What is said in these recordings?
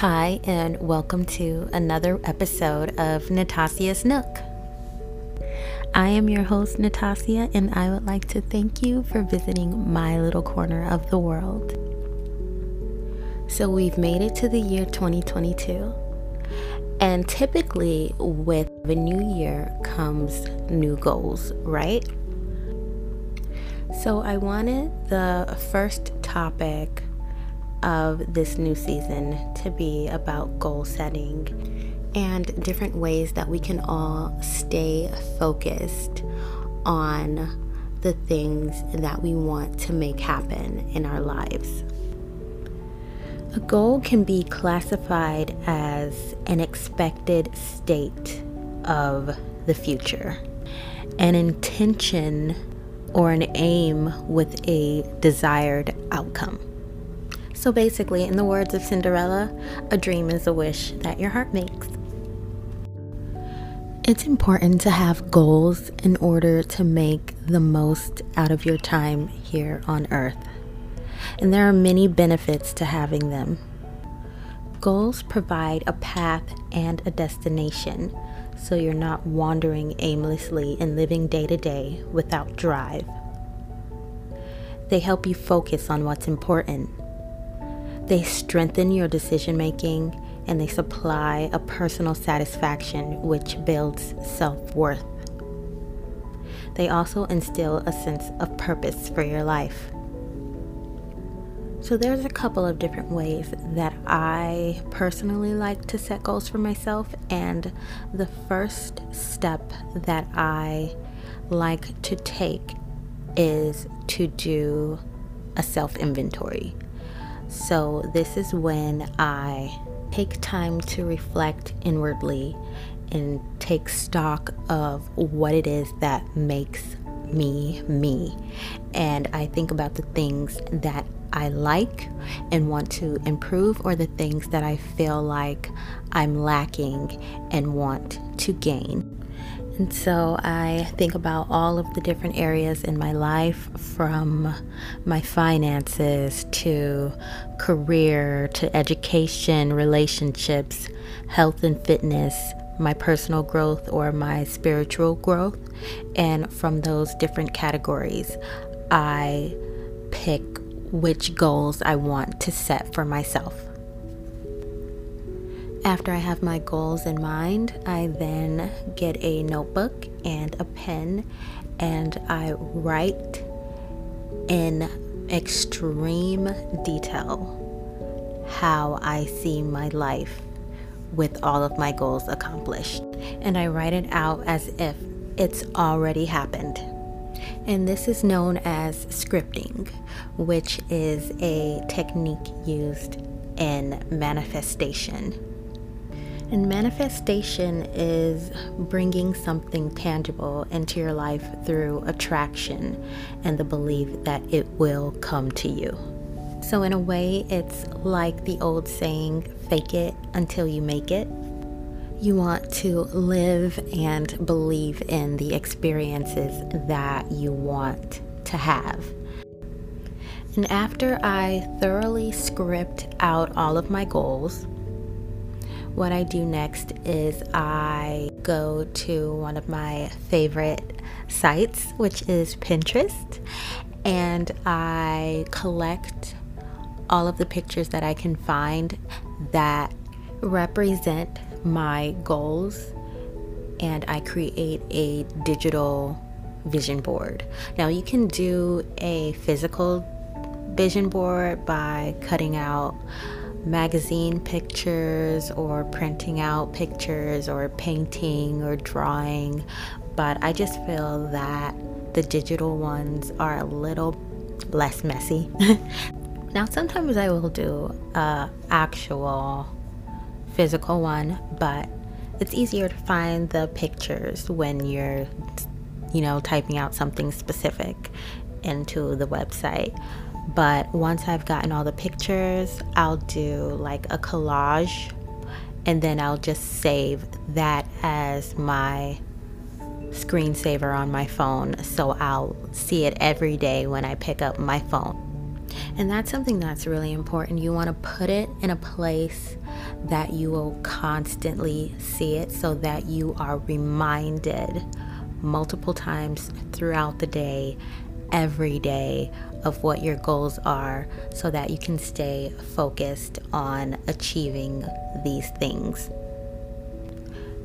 Hi, and welcome to another episode of Natasia's Nook. I am your host, Natasia, and I would like to thank you for visiting my little corner of the world. So, we've made it to the year 2022, and typically, with the new year comes new goals, right? So, I wanted the first topic of this new season to be about goal setting and different ways that we can all stay focused on the things that we want to make happen in our lives. A goal can be classified as an expected state of the future, an intention or an aim with a desired outcome. So basically, in the words of Cinderella, a dream is a wish that your heart makes. It's important to have goals in order to make the most out of your time here on earth. And there are many benefits to having them. Goals provide a path and a destination, so you're not wandering aimlessly and living day to day without drive. They help you focus on what's important they strengthen your decision making and they supply a personal satisfaction which builds self worth. They also instill a sense of purpose for your life. So, there's a couple of different ways that I personally like to set goals for myself, and the first step that I like to take is to do a self inventory. So, this is when I take time to reflect inwardly and take stock of what it is that makes me me. And I think about the things that I like and want to improve, or the things that I feel like I'm lacking and want to gain. And so I think about all of the different areas in my life from my finances to career to education, relationships, health and fitness, my personal growth or my spiritual growth. And from those different categories, I pick which goals I want to set for myself. After I have my goals in mind, I then get a notebook and a pen and I write in extreme detail how I see my life with all of my goals accomplished. And I write it out as if it's already happened. And this is known as scripting, which is a technique used in manifestation. And manifestation is bringing something tangible into your life through attraction and the belief that it will come to you. So, in a way, it's like the old saying fake it until you make it. You want to live and believe in the experiences that you want to have. And after I thoroughly script out all of my goals, what I do next is I go to one of my favorite sites, which is Pinterest, and I collect all of the pictures that I can find that represent my goals and I create a digital vision board. Now, you can do a physical vision board by cutting out magazine pictures or printing out pictures or painting or drawing, but I just feel that the digital ones are a little less messy. now, sometimes I will do a actual physical one, but it's easier to find the pictures when you're, you know, typing out something specific into the website. But once I've gotten all the pictures, I'll do like a collage and then I'll just save that as my screensaver on my phone so I'll see it every day when I pick up my phone. And that's something that's really important. You want to put it in a place that you will constantly see it so that you are reminded multiple times throughout the day, every day, of what your goals are so that you can stay focused on achieving these things.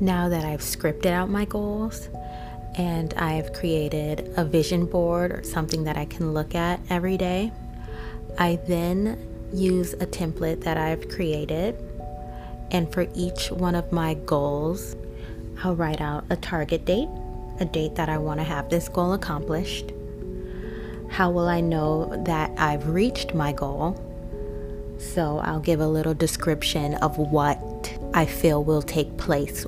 Now that I've scripted out my goals and I've created a vision board or something that I can look at every day, I then use a template that I've created. And for each one of my goals, I'll write out a target date, a date that I want to have this goal accomplished. How will I know that I've reached my goal? So I'll give a little description of what I feel will take place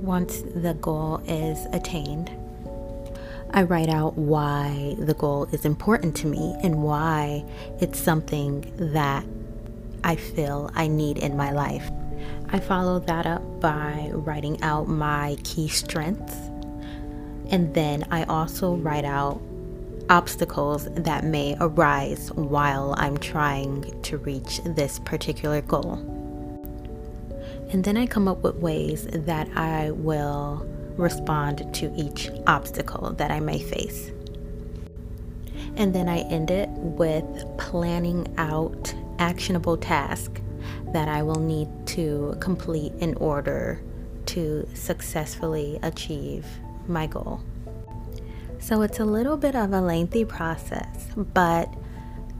once the goal is attained. I write out why the goal is important to me and why it's something that I feel I need in my life. I follow that up by writing out my key strengths. And then I also write out obstacles that may arise while I'm trying to reach this particular goal. And then I come up with ways that I will respond to each obstacle that I may face. And then I end it with planning out actionable tasks that I will need to complete in order to successfully achieve my goal. So it's a little bit of a lengthy process, but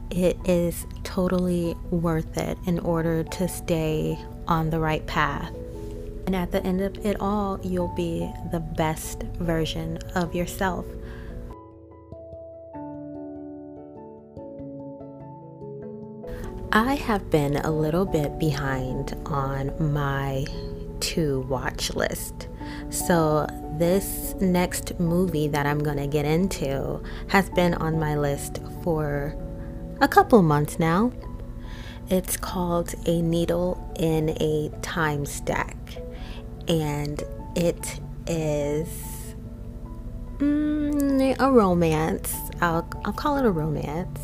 it is totally worth it in order to stay on the right path and at the end of it all, you'll be the best version of yourself. I have been a little bit behind on my to watch list. So, this next movie that I'm to get into has been on my list for a couple months now. It's called A Needle in a Timestack and it is mm, a romance. I'll, I'll call it a romance,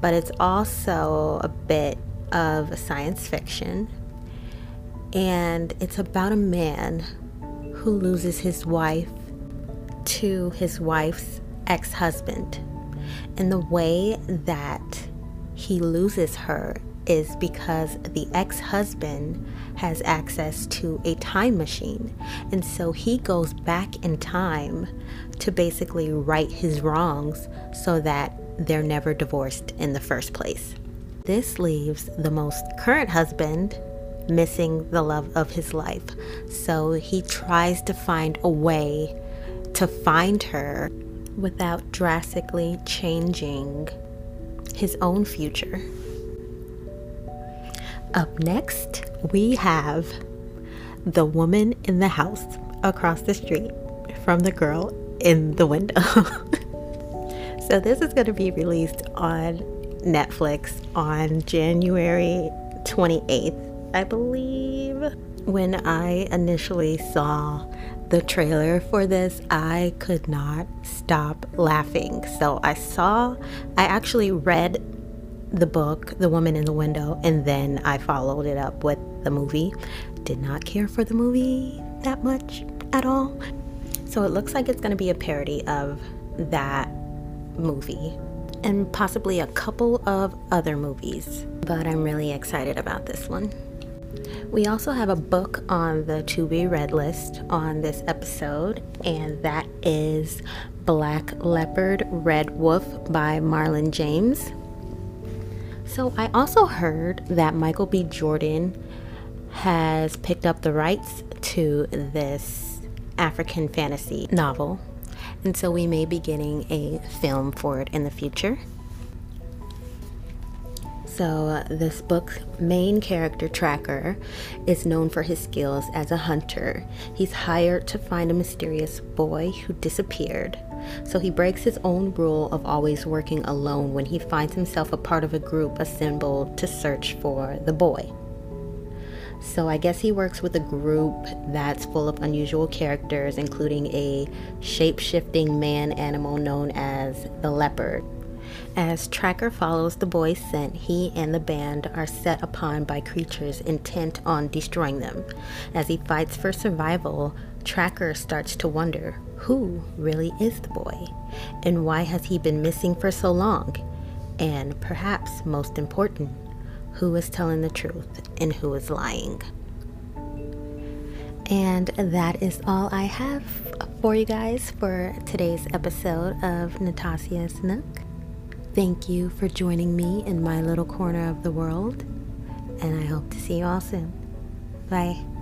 but it's also a bit of science fiction. And it's about a man who loses his wife to his wife's ex husband. And the way that he loses her is because the ex husband has access to a time machine. And so he goes back in time to basically right his wrongs so that they're never divorced in the first place. This leaves the most current husband missing the love of his life. So he tries to find a way to find her without drastically changing his own future. Up next, we have the woman in the house across the street from the girl in the window. so, this is going to be released on Netflix on January 28th, I believe. When I initially saw the trailer for this, I could not stop laughing. So I saw, I actually read the book, The Woman in the Window, and then I followed it up with the movie. Did not care for the movie that much at all. So it looks like it's going to be a parody of that movie and possibly a couple of other movies. But I'm really excited about this one. We also have a book on the to be read list on this episode, and that is Black Leopard Red Wolf by Marlon James. So I also heard that Michael B. Jordan has picked up the rights to this African fantasy novel. And so we may be getting a film for it in the future. So, uh, this book's main character, Tracker, is known for his skills as a hunter. He's hired to find a mysterious boy who disappeared. So, he breaks his own rule of always working alone when he finds himself a part of a group assembled to search for the boy. So, I guess he works with a group that's full of unusual characters, including a shape shifting man animal known as the leopard As Tracker follows the boy's scent, he and the band are set upon by creatures intent on destroying them. As he fights for survival, Tracker starts to wonder who really is the boy and why has he been missing for so long? And perhaps most important, who is telling the truth and who is lying? And that is all I have for you guys for today's episode of Natasia's Nook. Thank you for joining me in my little corner of the world, and I hope to see you all soon. Bye.